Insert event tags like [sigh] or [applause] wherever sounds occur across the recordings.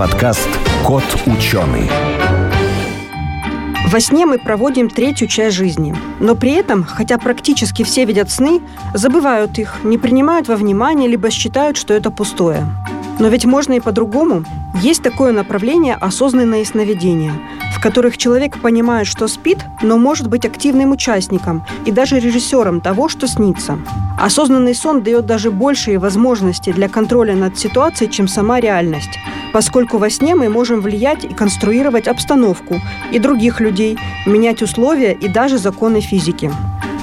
подкаст «Кот ученый». Во сне мы проводим третью часть жизни. Но при этом, хотя практически все видят сны, забывают их, не принимают во внимание, либо считают, что это пустое. Но ведь можно и по-другому. Есть такое направление осознанное сновидение, в которых человек понимает, что спит, но может быть активным участником и даже режиссером того, что снится. Осознанный сон дает даже большие возможности для контроля над ситуацией, чем сама реальность, поскольку во сне мы можем влиять и конструировать обстановку и других людей, менять условия и даже законы физики.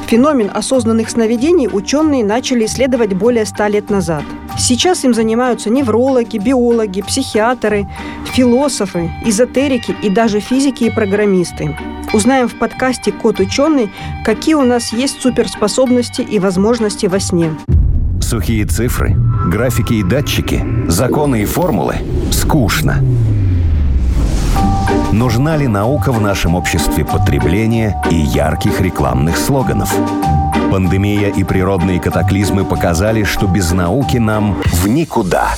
Феномен осознанных сновидений ученые начали исследовать более ста лет назад. Сейчас им занимаются неврологи, биологи, психиатры, философы, эзотерики и даже физики и программисты. Узнаем в подкасте «Кот ученый», какие у нас есть суперспособности и возможности во сне. Сухие цифры, графики и датчики, законы и формулы – скучно. Нужна ли наука в нашем обществе потребления и ярких рекламных слоганов? Пандемия и природные катаклизмы показали, что без науки нам в никуда.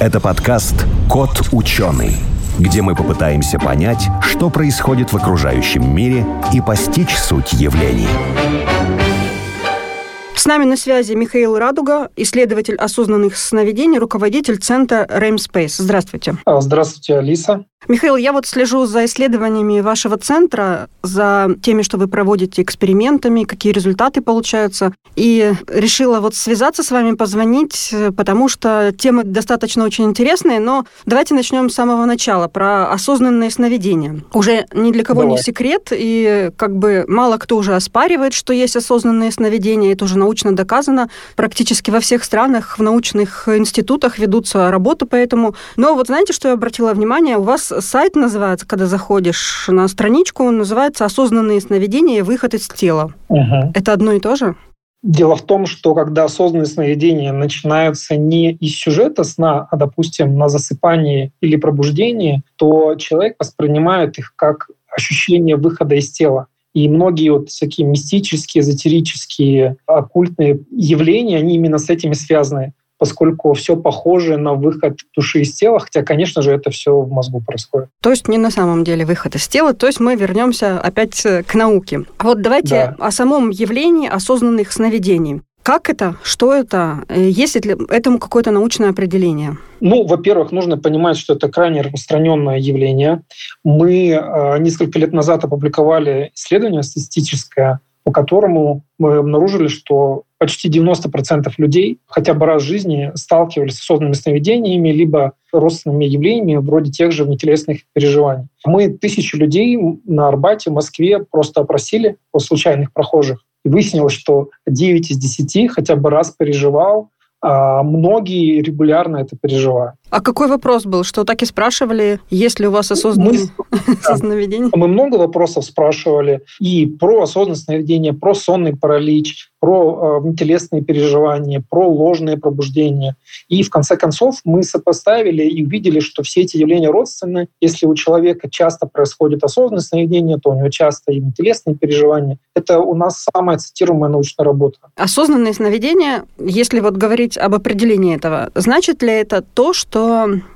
Это подкаст «Кот ученый», где мы попытаемся понять, что происходит в окружающем мире и постичь суть явлений. С нами на связи Михаил Радуга, исследователь осознанных сновидений, руководитель центра REM Space. Здравствуйте. Здравствуйте, Алиса. Михаил, я вот слежу за исследованиями вашего центра, за теми, что вы проводите экспериментами, какие результаты получаются, и решила вот связаться с вами, позвонить, потому что темы достаточно очень интересные, но давайте начнем с самого начала, про осознанное сновидение. Уже ни для кого Давай. не секрет, и как бы мало кто уже оспаривает, что есть осознанные сновидения, это уже научно доказано. Практически во всех странах, в научных институтах ведутся работы по этому. Но вот знаете, что я обратила внимание? У вас сайт называется, когда заходишь на страничку, он называется «Осознанные сновидения. Выход из тела». Угу. Это одно и то же? Дело в том, что когда осознанные сновидения начинаются не из сюжета сна, а, допустим, на засыпании или пробуждении, то человек воспринимает их как ощущение выхода из тела. И многие вот всякие мистические, эзотерические, оккультные явления, они именно с этими связаны поскольку все похоже на выход души из тела, хотя, конечно же, это все в мозгу происходит. То есть не на самом деле выход из тела, то есть мы вернемся опять к науке. А вот давайте да. о самом явлении осознанных сновидений. Как это? Что это? Есть ли этому какое-то научное определение? Ну, во-первых, нужно понимать, что это крайне распространенное явление. Мы э, несколько лет назад опубликовали исследование статистическое, по которому мы обнаружили, что почти 90% людей хотя бы раз в жизни сталкивались с осознанными сновидениями, либо родственными явлениями вроде тех же внетелесных переживаний. Мы тысячи людей на Арбате, в Москве просто опросили по случайных прохожих. И выяснилось, что 9 из 10 хотя бы раз переживал а многие регулярно это переживают. А какой вопрос был? Что так и спрашивали, есть ли у вас осознанное мы, [laughs] сновидение? Мы много вопросов спрашивали и про осознанное сновидение, про сонный паралич, про э, переживания, про ложные пробуждения. И в конце концов мы сопоставили и увидели, что все эти явления родственны. Если у человека часто происходит осознанное сновидение, то у него часто и внетелесные переживания. Это у нас самая цитируемая научная работа. Осознанное сновидение, если вот говорить об определении этого, значит ли это то, что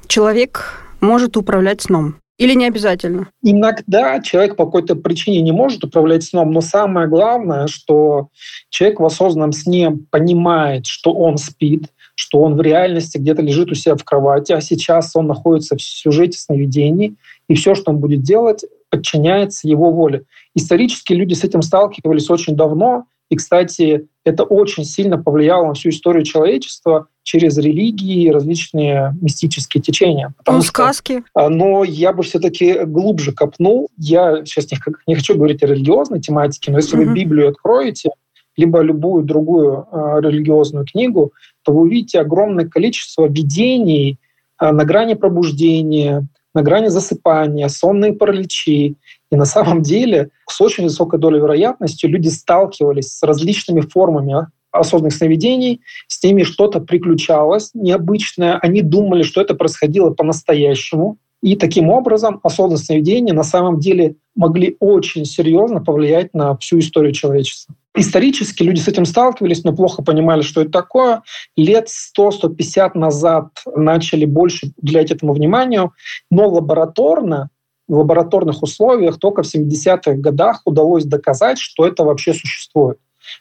человек может управлять сном? Или не обязательно? Иногда человек по какой-то причине не может управлять сном, но самое главное, что человек в осознанном сне понимает, что он спит, что он в реальности где-то лежит у себя в кровати, а сейчас он находится в сюжете сновидений, и все, что он будет делать, подчиняется его воле. Исторически люди с этим сталкивались очень давно, и, кстати, это очень сильно повлияло на всю историю человечества через религии и различные мистические течения. Потому ну, что, сказки. А, но я бы все-таки глубже копнул. Я сейчас не, не хочу говорить о религиозной тематике, но если mm-hmm. вы Библию откроете, либо любую другую э, религиозную книгу, то вы увидите огромное количество видений э, на грани пробуждения, на грани засыпания, сонные параличи. И на самом деле с очень высокой долей вероятности люди сталкивались с различными формами осознанных сновидений, с ними что-то приключалось необычное, они думали, что это происходило по-настоящему. И таким образом осознанные сновидения на самом деле могли очень серьезно повлиять на всю историю человечества. Исторически люди с этим сталкивались, но плохо понимали, что это такое. Лет 100-150 назад начали больше уделять этому вниманию, но лабораторно в лабораторных условиях только в 70-х годах удалось доказать, что это вообще существует.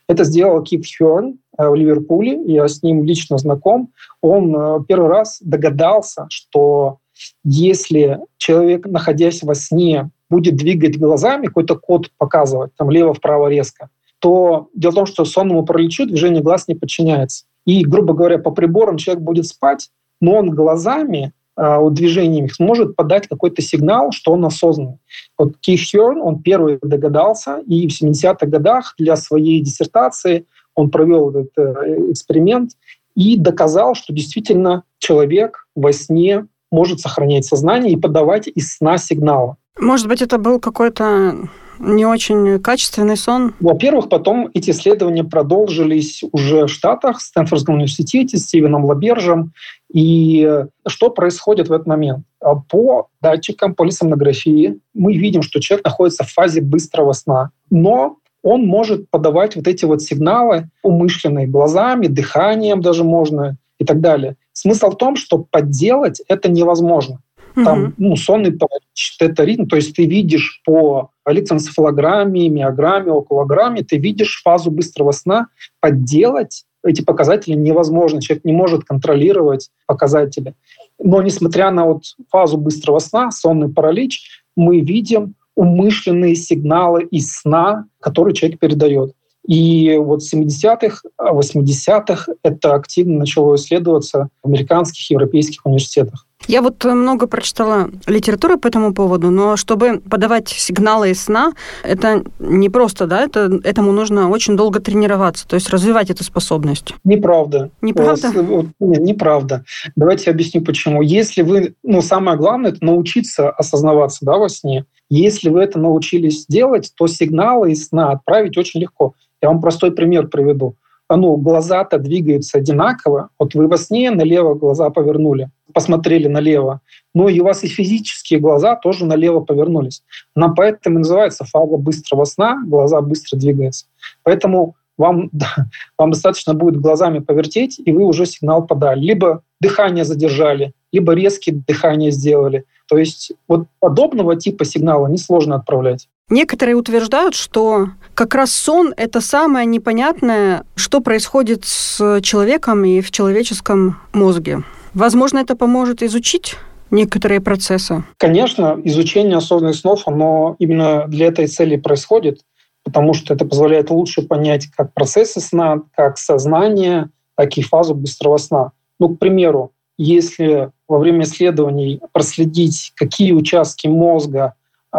Это сделал Кип Хёрн э, в Ливерпуле, я с ним лично знаком. Он э, первый раз догадался, что если человек, находясь во сне, будет двигать глазами, какой-то код показывать, там лево-вправо резко, то дело в том, что сонному параличу движение глаз не подчиняется. И, грубо говоря, по приборам человек будет спать, но он глазами э, движениями сможет подать какой-то сигнал, что он осознанный. Вот Ки Хёрн, он первый догадался, и в 70-х годах для своей диссертации он провел этот э, эксперимент и доказал, что действительно человек во сне может сохранять сознание и подавать из сна сигналы. Может быть, это был какой-то не очень качественный сон? Во-первых, потом эти исследования продолжились уже в Штатах, в Стэнфордском университете, с Стивеном Лабержем. И что происходит в этот момент? По датчикам полисомнографии мы видим, что человек находится в фазе быстрого сна. Но он может подавать вот эти вот сигналы умышленные глазами, дыханием даже можно и так далее. Смысл в том, что подделать это невозможно. Там, ну, сонный паралич, тета-ритм, то есть ты видишь по электроэнцефалограмме, миограмме, окулограмме, ты видишь фазу быстрого сна. Подделать эти показатели невозможно. Человек не может контролировать показатели. Но несмотря на вот фазу быстрого сна, сонный паралич, мы видим умышленные сигналы из сна, которые человек передает. И вот в 70-х, 80-х это активно начало исследоваться в американских и европейских университетах. Я вот много прочитала литературы по этому поводу, но чтобы подавать сигналы из сна, это не просто, да, это, этому нужно очень долго тренироваться, то есть развивать эту способность. Неправда. Неправда? Вас, вот, нет, неправда. Давайте я объясню, почему. Если вы, ну, самое главное, это научиться осознаваться, да, во сне. Если вы это научились делать, то сигналы из сна отправить очень легко. Я вам простой пример приведу. Ну, глаза-то двигаются одинаково. Вот вы во сне налево глаза повернули, посмотрели налево, но и у вас и физические глаза тоже налево повернулись. Нам поэтому называется фаза быстрого сна, глаза быстро двигаются. Поэтому вам, [laughs] вам достаточно будет глазами повертеть, и вы уже сигнал подали. Либо дыхание задержали, либо резкие дыхание сделали. То есть вот подобного типа сигнала несложно отправлять. Некоторые утверждают, что как раз сон – это самое непонятное, что происходит с человеком и в человеческом мозге. Возможно, это поможет изучить некоторые процессы? Конечно, изучение осознанных снов, оно именно для этой цели происходит, потому что это позволяет лучше понять как процессы сна, как сознание, так и фазу быстрого сна. Ну, к примеру, если во время исследований проследить, какие участки мозга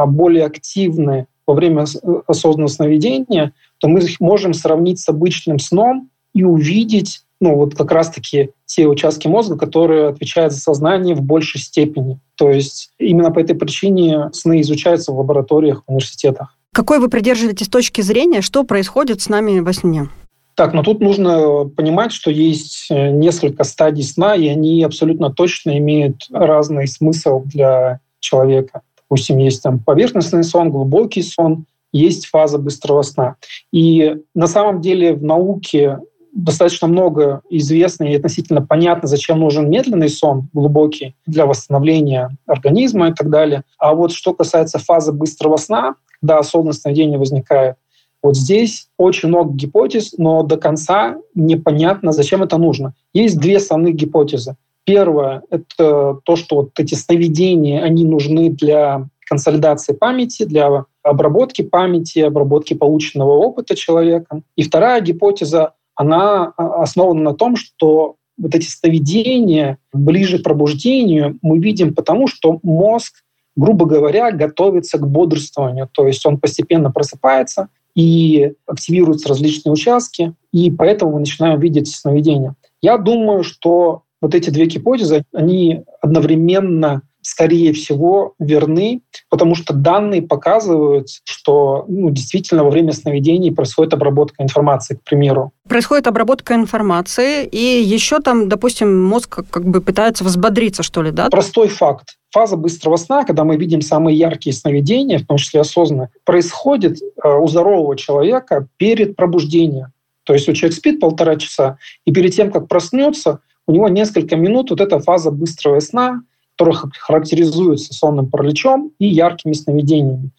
более активны во время осознанного сновидения, то мы их можем сравнить с обычным сном и увидеть ну, вот как раз-таки те участки мозга, которые отвечают за сознание в большей степени. То есть именно по этой причине сны изучаются в лабораториях, в университетах. Какой вы придерживаетесь точки зрения, что происходит с нами во сне? Так, но тут нужно понимать, что есть э, несколько стадий сна, и они абсолютно точно имеют разный смысл для человека. Допустим, есть там поверхностный сон, глубокий сон, есть фаза быстрого сна. И на самом деле в науке достаточно много известно и относительно понятно, зачем нужен медленный сон, глубокий, для восстановления организма и так далее. А вот что касается фазы быстрого сна, когда осознанное сновидение возникает, вот здесь очень много гипотез, но до конца непонятно, зачем это нужно. Есть две основных гипотезы. Первое — это то, что вот эти сновидения, они нужны для консолидации памяти, для обработки памяти, обработки полученного опыта человека. И вторая гипотеза, она а, основана на том, что вот эти сновидения ближе к пробуждению мы видим потому, что мозг, грубо говоря, готовится к бодрствованию. То есть он постепенно просыпается и активируются различные участки, и поэтому мы начинаем видеть сновидения. Я думаю, что вот эти две гипотезы, они одновременно скорее всего, верны, потому что данные показывают, что ну, действительно во время сновидений происходит обработка информации, к примеру. Происходит обработка информации, и еще там, допустим, мозг как бы пытается взбодриться, что ли, да? Простой факт. Фаза быстрого сна, когда мы видим самые яркие сновидения, в том числе осознанно, происходит э, у здорового человека перед пробуждением. То есть у человека спит полтора часа, и перед тем, как проснется, у него несколько минут вот эта фаза быстрого сна, которая характеризуется сонным параличом и яркими сновидениями.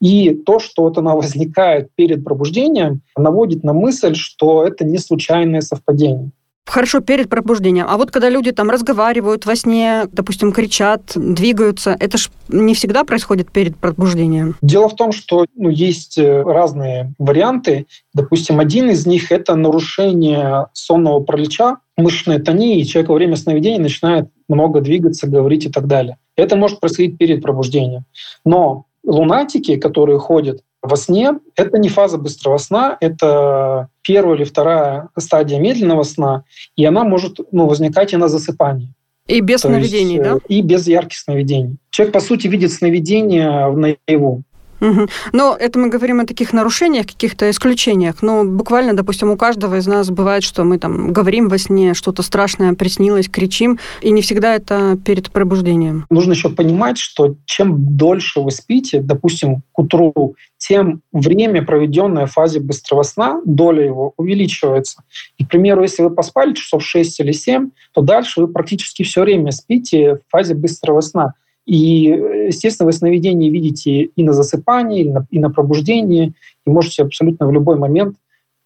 И то, что вот она [laughs] возникает перед пробуждением, наводит на мысль, что это не случайное совпадение. Хорошо, перед пробуждением. А вот когда люди там разговаривают во сне, допустим, кричат, двигаются, это же не всегда происходит перед пробуждением. Дело в том, что ну, есть э, разные варианты. Допустим, один из них — это нарушение сонного паралича, мышечной тонии, и человек во время сновидения начинает много двигаться, говорить и так далее. Это может происходить перед пробуждением. Но лунатики, которые ходят во сне, это не фаза быстрого сна, это первая или вторая стадия медленного сна, и она может ну, возникать и на засыпании. И без То сновидений, есть, да? И без ярких сновидений. Человек, по сути, видит сновидения наяву. Угу. Но это мы говорим о таких нарушениях, каких-то исключениях. Но буквально, допустим, у каждого из нас бывает, что мы там говорим во сне, что-то страшное приснилось, кричим, и не всегда это перед пробуждением. Нужно еще понимать, что чем дольше вы спите, допустим, к утру, тем время, проведенное в фазе быстрого сна, доля его увеличивается. И, к примеру, если вы поспали часов 6 или 7, то дальше вы практически все время спите в фазе быстрого сна. И, естественно, вы сновидение видите и на засыпании, и на, и на пробуждении, и можете абсолютно в любой момент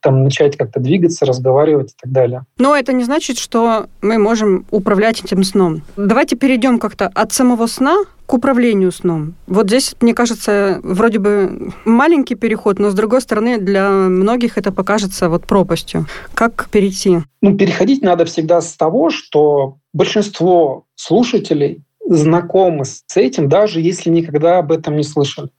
там начать как-то двигаться, разговаривать и так далее. Но это не значит, что мы можем управлять этим сном. Давайте перейдем как-то от самого сна к управлению сном. Вот здесь, мне кажется, вроде бы маленький переход, но с другой стороны, для многих это покажется вот пропастью. Как перейти? Ну, переходить надо всегда с того, что большинство слушателей знакомы с этим, даже если никогда об этом не слышали.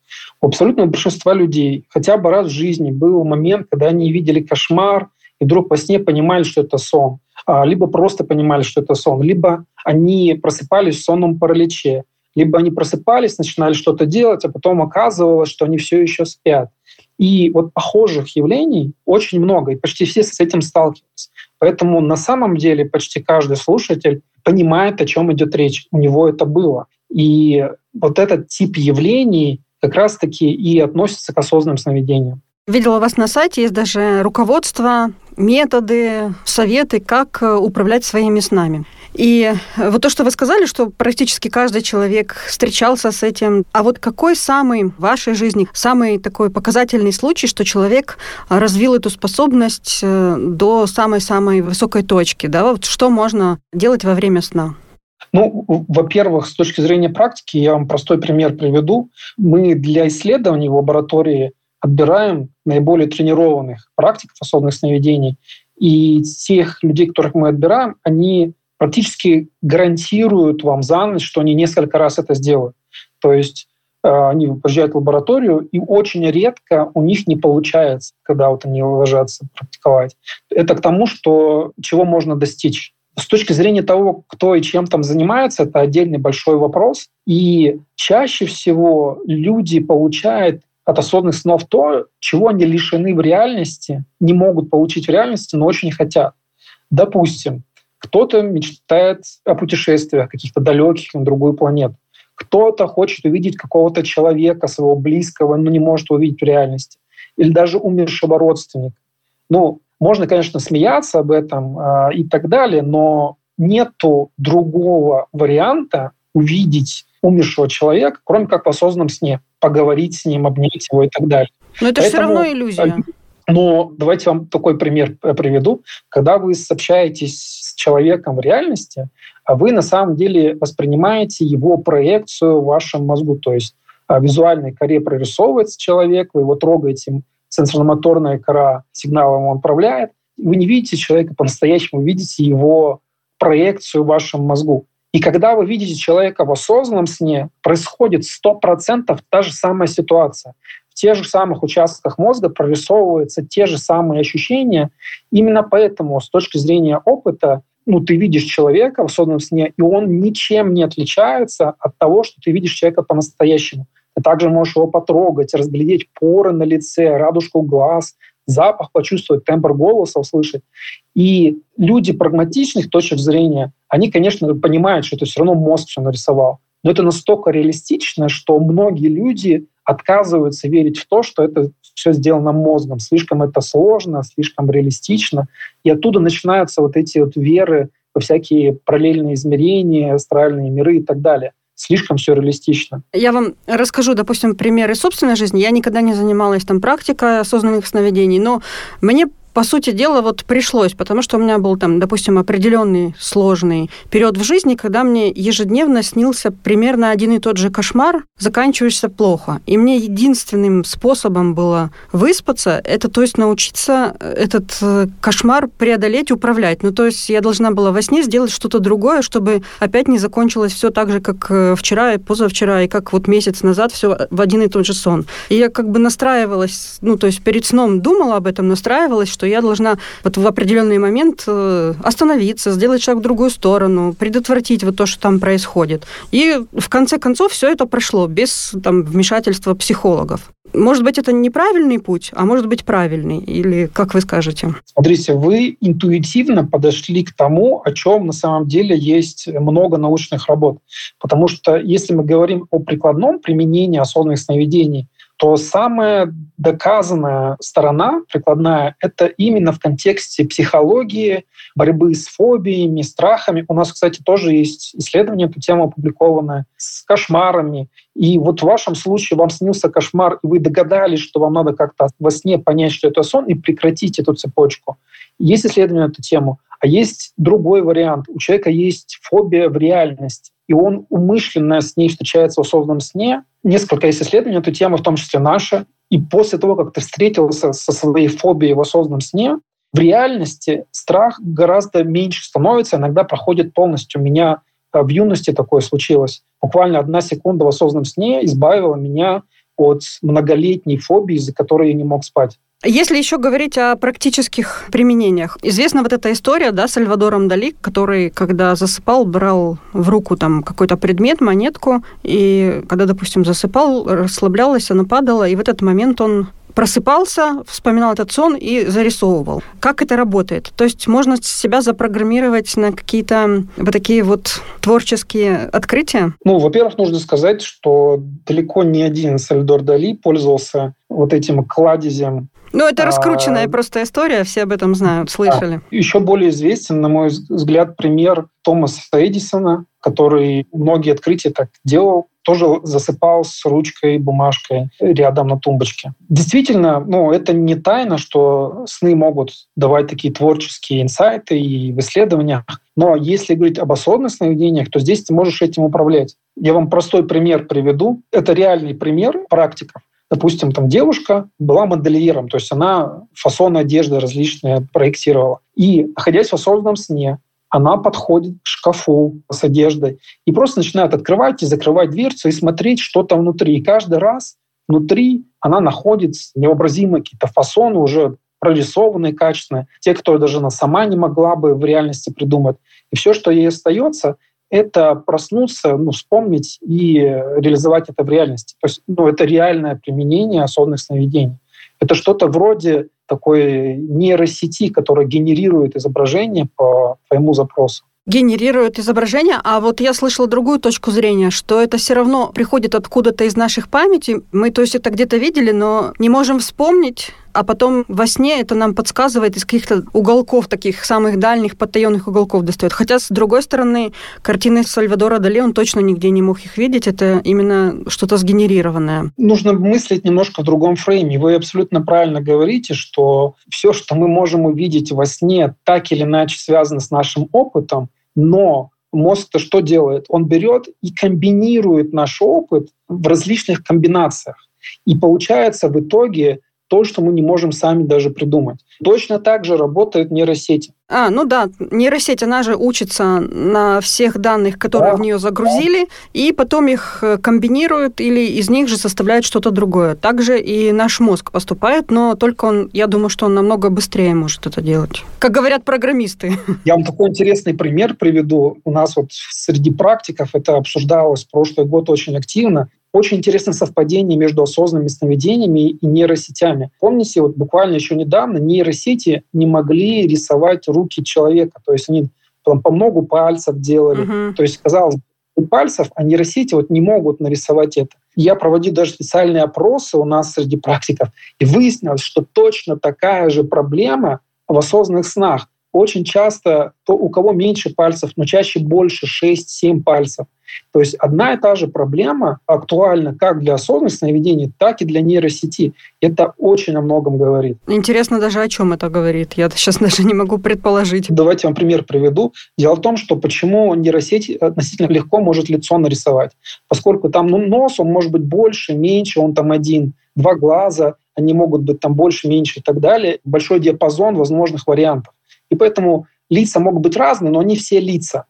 У абсолютного большинства людей хотя бы раз в жизни был момент, когда они видели кошмар и вдруг во сне понимали, что это сон. А, либо просто понимали, что это сон, либо они просыпались в сонном параличе, либо они просыпались, начинали что-то делать, а потом оказывалось, что они все еще спят. И вот похожих явлений очень много, и почти все с этим сталкиваются. Поэтому на самом деле почти каждый слушатель понимает, о чем идет речь. У него это было. И вот этот тип явлений как раз-таки и относится к осознанным сновидениям. Видела у вас на сайте, есть даже руководство, методы, советы, как э, управлять своими снами. И вот то, что вы сказали, что практически каждый человек встречался с этим. А вот какой самый в вашей жизни, самый такой показательный случай, что человек развил эту способность э, до самой-самой высокой точки? Да? Вот что можно делать во время сна? Ну, во-первых, с точки зрения практики, я вам простой пример приведу. Мы для исследований в лаборатории отбираем наиболее тренированных практиков осознанных сновидений. И тех людей, которых мы отбираем, они практически гарантируют вам за ночь, что они несколько раз это сделают. То есть э, они приезжают в лабораторию, и очень редко у них не получается, когда вот они ложатся практиковать. Это к тому, что чего можно достичь. С точки зрения того, кто и чем там занимается, это отдельный большой вопрос. И чаще всего люди получают от осознанных снов то, чего они лишены в реальности, не могут получить в реальности, но очень хотят. Допустим, кто-то мечтает о путешествиях каких-то далеких на другую планету. Кто-то хочет увидеть какого-то человека, своего близкого, но не может увидеть в реальности. Или даже умершего родственника. Ну, можно, конечно, смеяться об этом э, и так далее, но нету другого варианта увидеть умершего человека, кроме как в осознанном сне, поговорить с ним, обнять его и так далее. Но это Поэтому, все равно иллюзия. Но давайте вам такой пример приведу. Когда вы общаетесь с человеком в реальности, а вы на самом деле воспринимаете его проекцию в вашем мозгу. То есть а, в визуальной коре прорисовывается человек, вы его трогаете, сенсорно-моторная кора сигналом он отправляет. Вы не видите человека по-настоящему, видите его проекцию в вашем мозгу. И когда вы видите человека в осознанном сне, происходит 100% та же самая ситуация тех же самых участках мозга прорисовываются те же самые ощущения. Именно поэтому с точки зрения опыта ну, ты видишь человека в сонном сне, и он ничем не отличается от того, что ты видишь человека по-настоящему. Ты также можешь его потрогать, разглядеть поры на лице, радужку глаз, запах почувствовать, тембр голоса услышать. И люди прагматичных точек зрения, они, конечно, понимают, что это все равно мозг все нарисовал. Но это настолько реалистично, что многие люди отказываются верить в то, что это все сделано мозгом. Слишком это сложно, слишком реалистично. И оттуда начинаются вот эти вот веры во всякие параллельные измерения, астральные миры и так далее слишком все реалистично. Я вам расскажу, допустим, примеры собственной жизни. Я никогда не занималась там практикой осознанных сновидений, но мне по сути дела, вот пришлось, потому что у меня был там, допустим, определенный сложный период в жизни, когда мне ежедневно снился примерно один и тот же кошмар, заканчиваешься плохо. И мне единственным способом было выспаться, это то есть научиться этот э, кошмар преодолеть, управлять. Ну, то есть я должна была во сне сделать что-то другое, чтобы опять не закончилось все так же, как э, вчера и позавчера, и как вот месяц назад все в один и тот же сон. И я как бы настраивалась, ну, то есть перед сном думала об этом, настраивалась, что я должна вот в определенный момент э, остановиться, сделать шаг в другую сторону, предотвратить вот то, что там происходит. И в конце концов все это прошло без там, вмешательства психологов. Может быть, это неправильный путь, а может быть, правильный? Или как вы скажете? Смотрите, вы интуитивно подошли к тому, о чем на самом деле есть много научных работ. Потому что если мы говорим о прикладном применении осознанных сновидений, то самая доказанная сторона прикладная — это именно в контексте психологии, борьбы с фобиями, страхами. У нас, кстати, тоже есть исследование, эту тему опубликованное, с кошмарами. И вот в вашем случае вам снился кошмар, и вы догадались, что вам надо как-то во сне понять, что это сон, и прекратить эту цепочку. Есть исследование на эту тему. А есть другой вариант. У человека есть фобия в реальности и он умышленно с ней встречается в осознанном сне. Несколько есть исследований на эту тему, в том числе наше. И после того, как ты встретился со своей фобией в осознанном сне, в реальности страх гораздо меньше становится, иногда проходит полностью. У меня э, в юности такое случилось. Буквально одна секунда в осознанном сне избавила меня от многолетней фобии, из-за которой я не мог спать. Если еще говорить о практических применениях, известна вот эта история, да, с Альвадором Дали, который, когда засыпал, брал в руку там какой-то предмет, монетку, и когда, допустим, засыпал, расслаблялась, она падала, и в этот момент он просыпался, вспоминал этот сон и зарисовывал. Как это работает? То есть можно себя запрограммировать на какие-то вот такие вот творческие открытия? Ну, во-первых, нужно сказать, что далеко не один Сальдор Дали пользовался вот этим кладезем ну, это раскрученная а, просто история, все об этом знают, слышали. Да. Еще более известен, на мой взгляд, пример Томаса Эдисона, который многие открытия так делал, тоже засыпал с ручкой, бумажкой рядом на тумбочке. Действительно, ну, это не тайна, что сны могут давать такие творческие инсайты и в исследованиях. Но если говорить об осознанных сновидениях, то здесь ты можешь этим управлять. Я вам простой пример приведу. Это реальный пример практиков допустим, там девушка была модельером, то есть она фасоны одежды различные проектировала. И, находясь в осознанном сне, она подходит к шкафу с одеждой и просто начинает открывать и закрывать дверцу и смотреть, что там внутри. И каждый раз внутри она находит невообразимые какие-то фасоны уже прорисованные, качественные, те, которые даже она сама не могла бы в реальности придумать. И все, что ей остается, это проснуться, ну, вспомнить и реализовать это в реальности. То есть ну, это реальное применение осознанных сновидений. Это что-то вроде такой нейросети, которая генерирует изображение по твоему запросу генерирует изображение, а вот я слышала другую точку зрения, что это все равно приходит откуда-то из наших памяти. Мы, то есть, это где-то видели, но не можем вспомнить, а потом во сне это нам подсказывает из каких-то уголков, таких самых дальних, потаенных уголков достает. Хотя, с другой стороны, картины Сальвадора Дали, он точно нигде не мог их видеть, это именно что-то сгенерированное. Нужно мыслить немножко в другом фрейме. Вы абсолютно правильно говорите, что все, что мы можем увидеть во сне, так или иначе связано с нашим опытом, но мозг-то что делает? Он берет и комбинирует наш опыт в различных комбинациях. И получается в итоге то, что мы не можем сами даже придумать. Точно так же работают нейросети. А, ну да, нейросеть, она же учится на всех данных, которые да. в нее загрузили, и потом их э, комбинируют или из них же составляют что-то другое. Также и наш мозг поступает, но только он, я думаю, что он намного быстрее может это делать. Как говорят программисты. [laughs] Я вам такой интересный пример приведу. У нас вот среди практиков это обсуждалось прошлый год очень активно. Очень интересное совпадение между осознанными сновидениями и нейросетями. Помните, вот буквально еще недавно нейросети не могли рисовать руки человека. То есть они там, по многу пальцев делали. Uh-huh. То есть, казалось бы, пальцев, а нейросети вот не могут нарисовать это. Я проводил даже специальные опросы у нас среди практиков, и выяснилось, что точно такая же проблема в осознанных снах. Очень часто то, у кого меньше пальцев, но чаще больше, 6-7 пальцев – то есть одна и та же проблема актуальна как для осознанных сновидений, так и для нейросети. Это очень о многом говорит. Интересно даже, о чем это говорит. Я сейчас даже не могу предположить. Давайте вам пример приведу. Дело в том, что почему нейросеть относительно легко может лицо нарисовать. Поскольку там ну, нос, он может быть больше, меньше, он там один, два глаза, они могут быть там больше, меньше и так далее. Большой диапазон возможных вариантов. И поэтому лица могут быть разные, но они все лица.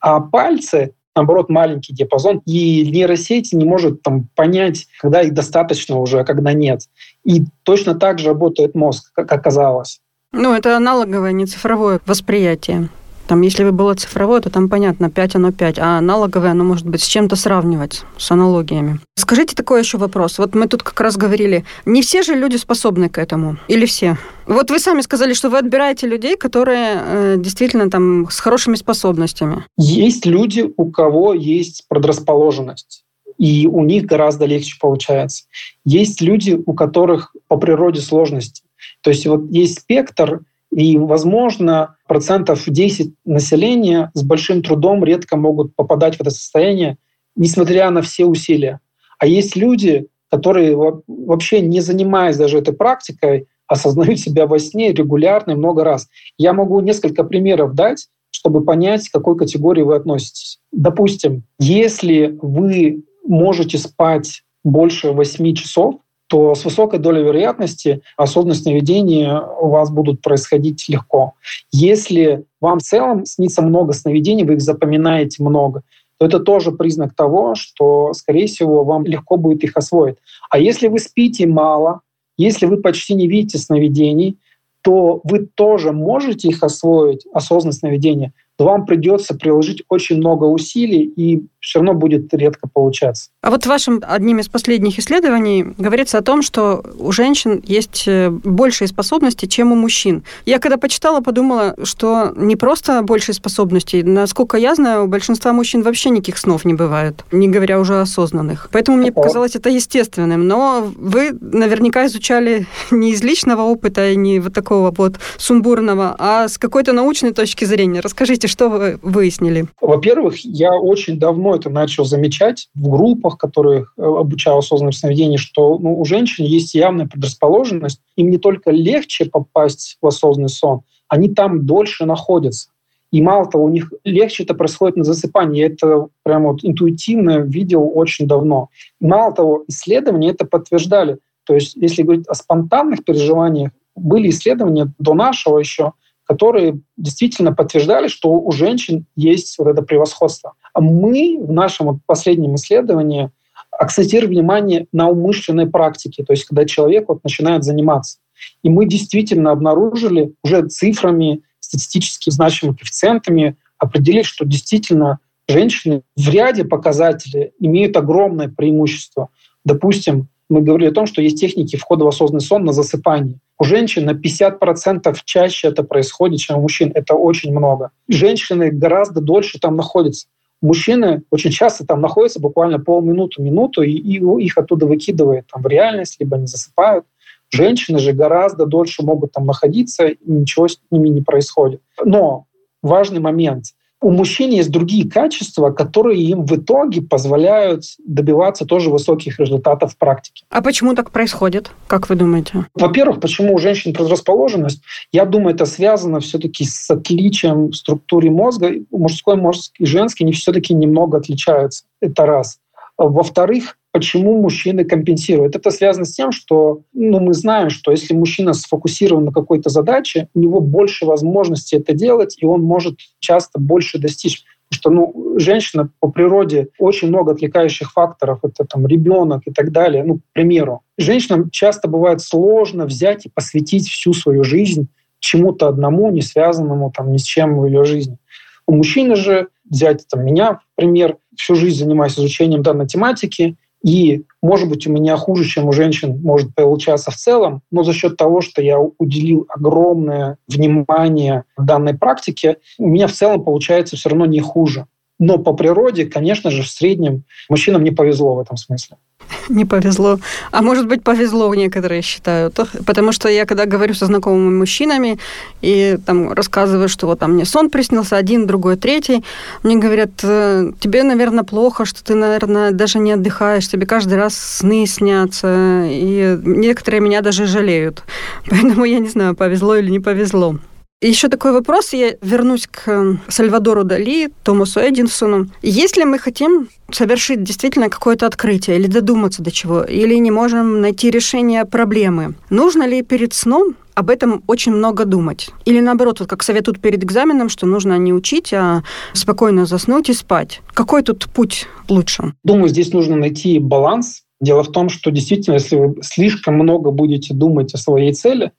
А пальцы наоборот, маленький диапазон, и нейросеть не может там, понять, когда их достаточно уже, а когда нет. И точно так же работает мозг, как оказалось. Ну, это аналоговое, не цифровое восприятие. Там, если бы было цифровое, то там понятно, 5 оно 5, а аналоговое оно может быть с чем-то сравнивать, с аналогиями. Скажите такой еще вопрос. Вот мы тут как раз говорили, не все же люди способны к этому, или все? Вот вы сами сказали, что вы отбираете людей, которые э, действительно там с хорошими способностями. Есть люди, у кого есть предрасположенность и у них гораздо легче получается. Есть люди, у которых по природе сложности. То есть вот есть спектр, и, возможно, процентов 10 населения с большим трудом редко могут попадать в это состояние, несмотря на все усилия. А есть люди, которые вообще не занимаясь даже этой практикой, осознают себя во сне регулярно и много раз. Я могу несколько примеров дать, чтобы понять, к какой категории вы относитесь. Допустим, если вы можете спать больше 8 часов, то с высокой долей вероятности осознанные сновидения у вас будут происходить легко. Если вам в целом снится много сновидений, вы их запоминаете много, то это тоже признак того, что, скорее всего, вам легко будет их освоить. А если вы спите мало, если вы почти не видите сновидений, то вы тоже можете их освоить, осознанное сновидение, то вам придется приложить очень много усилий, и все равно будет редко получаться. А вот в вашем одним из последних исследований говорится о том, что у женщин есть э, большие способности, чем у мужчин. Я когда почитала, подумала, что не просто большие способности. Насколько я знаю, у большинства мужчин вообще никаких снов не бывает, не говоря уже осознанных. Поэтому мне показалось это естественным. Но вы наверняка изучали [laughs] не из личного опыта и не вот такого вот сумбурного, а с какой-то научной точки зрения. Расскажите, что вы выяснили? Во-первых, я очень давно это начал замечать в группах, которые э, обучал осознанному сновидению, что ну, у женщин есть явная предрасположенность. Им не только легче попасть в осознанный сон, они там дольше находятся. И мало того, у них легче это происходит на засыпании. Я это прямо вот интуитивно видел очень давно. И мало того, исследования это подтверждали. То есть, если говорить о спонтанных переживаниях, были исследования до нашего еще, которые действительно подтверждали, что у женщин есть вот это превосходство. А мы в нашем последнем исследовании акцентировали внимание на умышленной практике, то есть когда человек вот начинает заниматься. И мы действительно обнаружили уже цифрами, статистически значимыми коэффициентами, определили, что действительно женщины в ряде показателей имеют огромное преимущество. Допустим, мы говорили о том, что есть техники входа в осознанный сон на засыпание. У женщин на 50% чаще это происходит, чем у мужчин. Это очень много. Женщины гораздо дольше там находятся. Мужчины очень часто там находятся буквально полминуты, минуту, и, и их оттуда выкидывает там, в реальность, либо они засыпают. Женщины же гораздо дольше могут там находиться, и ничего с ними не происходит. Но важный момент — у мужчин есть другие качества, которые им в итоге позволяют добиваться тоже высоких результатов в практике. А почему так происходит, как вы думаете? Во-первых, почему у женщин предрасположенность? Я думаю, это связано все-таки с отличием в структуре мозга. Мужской мозг и женский не все-таки немного отличаются. Это раз. Во-вторых, почему мужчины компенсируют. Это связано с тем, что ну, мы знаем, что если мужчина сфокусирован на какой-то задаче, у него больше возможностей это делать, и он может часто больше достичь. Потому что ну, женщина по природе очень много отвлекающих факторов. Это там ребенок и так далее. Ну, к примеру. Женщинам часто бывает сложно взять и посвятить всю свою жизнь чему-то одному, не связанному там, ни с чем в ее жизни. У мужчины же, взять там, меня, пример, всю жизнь занимаюсь изучением данной тематики, и, может быть, у меня хуже, чем у женщин может получаться в целом, но за счет того, что я уделил огромное внимание данной практике, у меня в целом получается все равно не хуже. Но по природе, конечно же, в среднем мужчинам не повезло в этом смысле. [laughs] Не повезло. А может быть, повезло, некоторые считают. Потому что я, когда говорю со знакомыми мужчинами и там рассказываю, что вот там мне сон приснился, один, другой, третий, мне говорят, «Э, тебе, наверное, плохо, что ты, наверное, даже не отдыхаешь, тебе каждый раз сны снятся. И некоторые меня даже жалеют. [laughs] Поэтому я не знаю, повезло или не повезло. Еще такой вопрос, я вернусь к э, Сальвадору Дали, Томасу Эдинсону. Если мы хотим совершить действительно какое-то открытие или додуматься до чего, или не можем найти решение проблемы, нужно ли перед сном об этом очень много думать. Или наоборот, вот как советуют перед экзаменом, что нужно не учить, а спокойно заснуть и спать. Какой тут путь лучше? Думаю, здесь нужно найти баланс. Дело в том, что действительно, если вы слишком много будете думать о своей цели,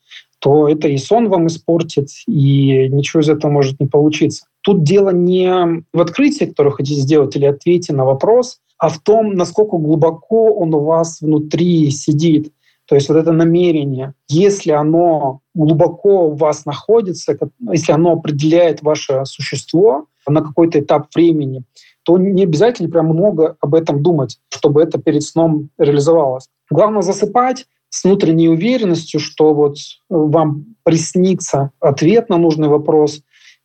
то это и сон вам испортит, и ничего из этого может не получиться. Тут дело не в открытии, которое хотите сделать, или ответе на вопрос, а в том, насколько глубоко он у вас внутри сидит. То есть вот это намерение, если оно глубоко у вас находится, если оно определяет ваше существо на какой-то этап времени, то не обязательно прям много об этом думать, чтобы это перед сном реализовалось. Главное засыпать, с внутренней уверенностью, что вот вам приснится ответ на нужный вопрос,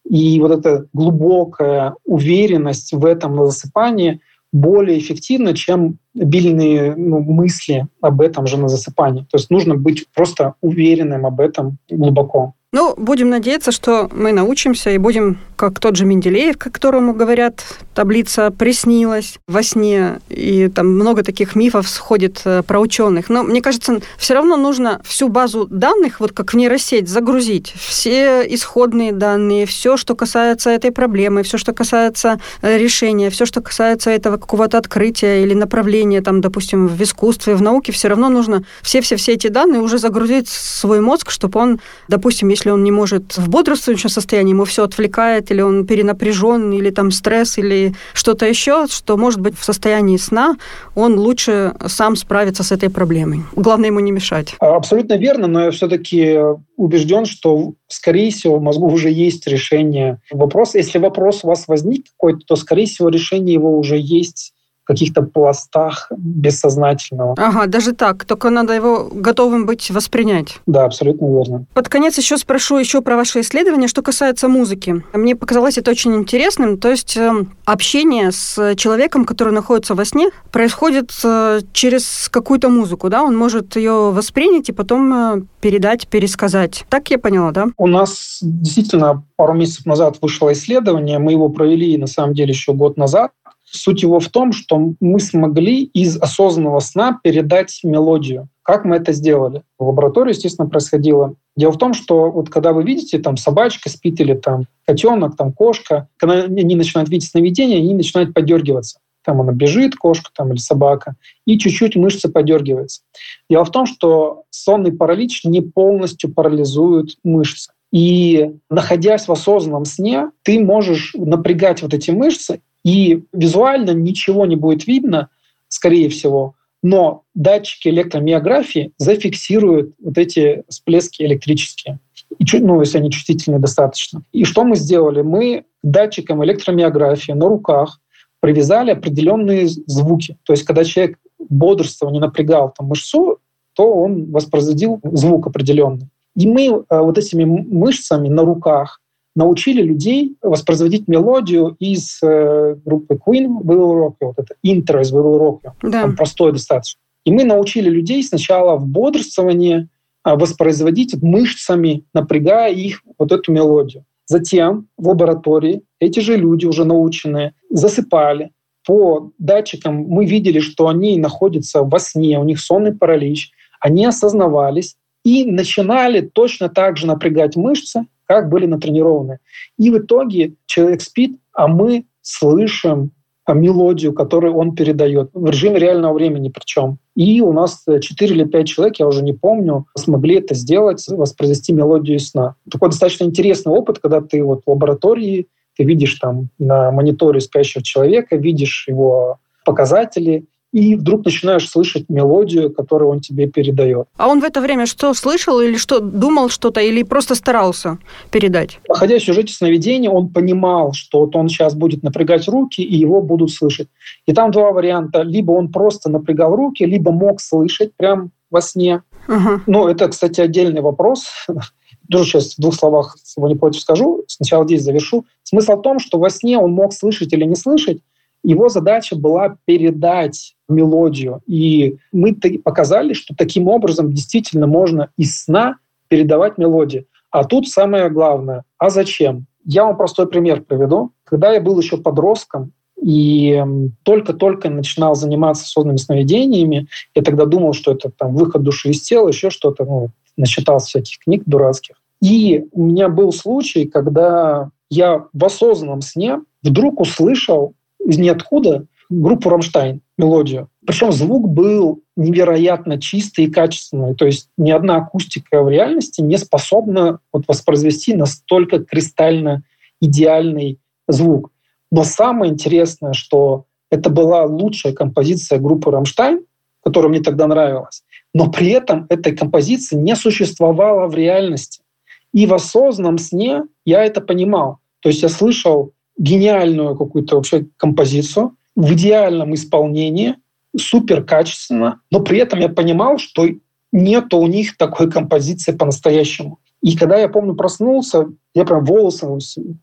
и вот эта глубокая уверенность в этом на засыпании более эффективна, чем обильные ну, мысли об этом же на засыпании. То есть нужно быть просто уверенным об этом глубоко. Ну, будем надеяться, что мы научимся и будем, как тот же Менделеев, которому говорят, таблица приснилась во сне, и там много таких мифов сходит э, про ученых. Но мне кажется, все равно нужно всю базу данных, вот как в нейросеть, загрузить. Все исходные данные, все, что касается этой проблемы, все, что касается э, решения, все, что касается этого какого-то открытия или направления, там, допустим, в искусстве, в науке, все равно нужно все-все-все эти данные уже загрузить в свой мозг, чтобы он, допустим, если он не может в бодрствующем состоянии, ему все отвлекает, или он перенапряжен, или там стресс, или что-то еще, что, может быть, в состоянии сна он лучше сам справится с этой проблемой. Главное ему не мешать. А, абсолютно верно, но я все-таки убежден, что, скорее всего, в мозгу уже есть решение вопроса. Если вопрос у вас возник какой-то, то, скорее всего, решение его уже есть каких-то пластах бессознательного. Ага, даже так. Только надо его готовым быть воспринять. Да, абсолютно верно. Под конец еще спрошу еще про ваши исследования, что касается музыки. Мне показалось это очень интересным. То есть э, общение с человеком, который находится во сне, происходит э, через какую-то музыку, да? Он может ее воспринять и потом э, передать, пересказать. Так я поняла, да? У нас действительно пару месяцев назад вышло исследование, мы его провели на самом деле еще год назад, Суть его в том, что мы смогли из осознанного сна передать мелодию. Как мы это сделали? В лаборатории, естественно, происходило. Дело в том, что вот когда вы видите, там собачка спит или там котенок, там кошка, когда они начинают видеть сновидения, они начинают подергиваться. Там она бежит, кошка там, или собака, и чуть-чуть мышцы подергиваются. Дело в том, что сонный паралич не полностью парализует мышцы. И находясь в осознанном сне, ты можешь напрягать вот эти мышцы и визуально ничего не будет видно, скорее всего, но датчики электромиографии зафиксируют вот эти всплески электрические, ну, если они чувствительны достаточно. И что мы сделали? Мы датчиком электромиографии на руках привязали определенные звуки. То есть, когда человек бодрствовал, не напрягал там мышцу, то он воспроизводил звук определенный. И мы э, вот этими мышцами на руках научили людей воспроизводить мелодию из э, группы Queen We Will Rock You, вот это интро из We Will Rock You, да. там простое достаточно. И мы научили людей сначала в бодрствовании а, воспроизводить мышцами, напрягая их вот эту мелодию. Затем в лаборатории эти же люди, уже наученные, засыпали, по датчикам мы видели, что они находятся во сне, у них сонный паралич, они осознавались и начинали точно так же напрягать мышцы, как были натренированы. И в итоге человек спит, а мы слышим мелодию, которую он передает в режиме реального времени причем. И у нас 4 или 5 человек, я уже не помню, смогли это сделать, воспроизвести мелодию сна. Такой достаточно интересный опыт, когда ты вот в лаборатории, ты видишь там на мониторе спящего человека, видишь его показатели, и вдруг начинаешь слышать мелодию, которую он тебе передает. А он в это время что слышал или что думал что-то, или просто старался передать? Находясь в сюжете сновидения, он понимал, что вот он сейчас будет напрягать руки, и его будут слышать. И там два варианта. Либо он просто напрягал руки, либо мог слышать прям во сне. Угу. Ну, это, кстати, отдельный вопрос. [laughs] Тоже сейчас в двух словах сегодня против скажу. Сначала здесь завершу. Смысл в том, что во сне он мог слышать или не слышать, его задача была передать мелодию. И мы показали, что таким образом действительно можно из сна передавать мелодии. А тут самое главное, а зачем? Я вам простой пример приведу. Когда я был еще подростком и только-только начинал заниматься осознанными сновидениями, я тогда думал, что это там выход души из тела, еще что-то, ну, начитал всяких книг дурацких. И у меня был случай, когда я в осознанном сне вдруг услышал из ниоткуда группу «Рамштайн», мелодию. Причем звук был невероятно чистый и качественный. То есть ни одна акустика в реальности не способна вот воспроизвести настолько кристально идеальный звук. Но самое интересное, что это была лучшая композиция группы «Рамштайн», которая мне тогда нравилась, но при этом этой композиции не существовало в реальности. И в осознанном сне я это понимал. То есть я слышал гениальную какую-то вообще композицию в идеальном исполнении, супер качественно, но при этом я понимал, что нет у них такой композиции по-настоящему. И когда я помню проснулся, я прям волосы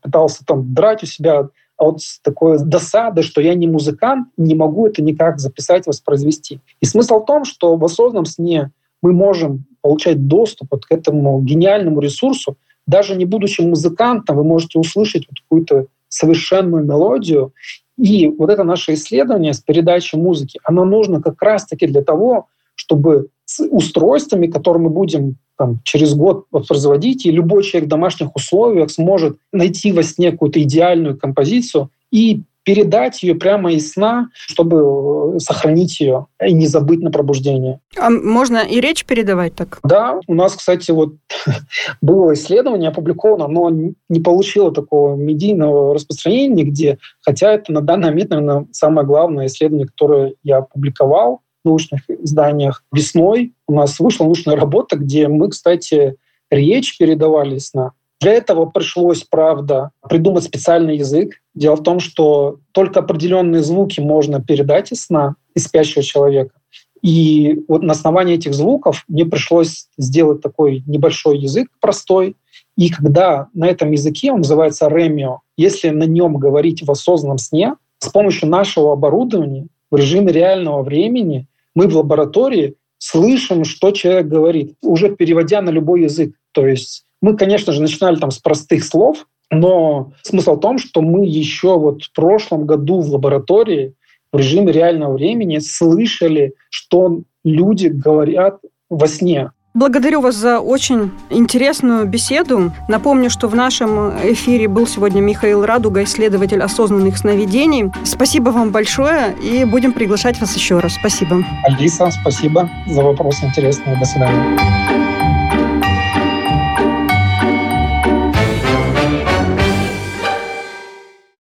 пытался там драть у себя а вот с такой досадой, что я не музыкант, не могу это никак записать, воспроизвести. И смысл в том, что в осознанном сне мы можем получать доступ вот к этому гениальному ресурсу, даже не будучи музыкантом, вы можете услышать вот какую-то совершенную мелодию. И вот это наше исследование с передачей музыки, оно нужно как раз-таки для того, чтобы с устройствами, которые мы будем там, через год производить, и любой человек в домашних условиях сможет найти во сне какую-то идеальную композицию и передать ее прямо из сна, чтобы э, сохранить ее и не забыть на пробуждение. А можно и речь передавать так? Да, у нас, кстати, вот [laughs] было исследование опубликовано, но не получило такого медийного распространения нигде, хотя это на данный момент, наверное, самое главное исследование, которое я опубликовал в научных изданиях. Весной у нас вышла научная работа, где мы, кстати, речь передавали сна. Для этого пришлось, правда, придумать специальный язык. Дело в том, что только определенные звуки можно передать из сна, из спящего человека. И вот на основании этих звуков мне пришлось сделать такой небольшой язык простой. И когда на этом языке, он называется ремио, если на нем говорить в осознанном сне, с помощью нашего оборудования в режиме реального времени мы в лаборатории слышим, что человек говорит, уже переводя на любой язык. То есть мы, конечно же, начинали там с простых слов, но смысл в том, что мы еще вот в прошлом году в лаборатории в режиме реального времени слышали, что люди говорят во сне. Благодарю вас за очень интересную беседу. Напомню, что в нашем эфире был сегодня Михаил Радуга, исследователь осознанных сновидений. Спасибо вам большое и будем приглашать вас еще раз. Спасибо. Алиса, спасибо за вопрос интересный. До свидания.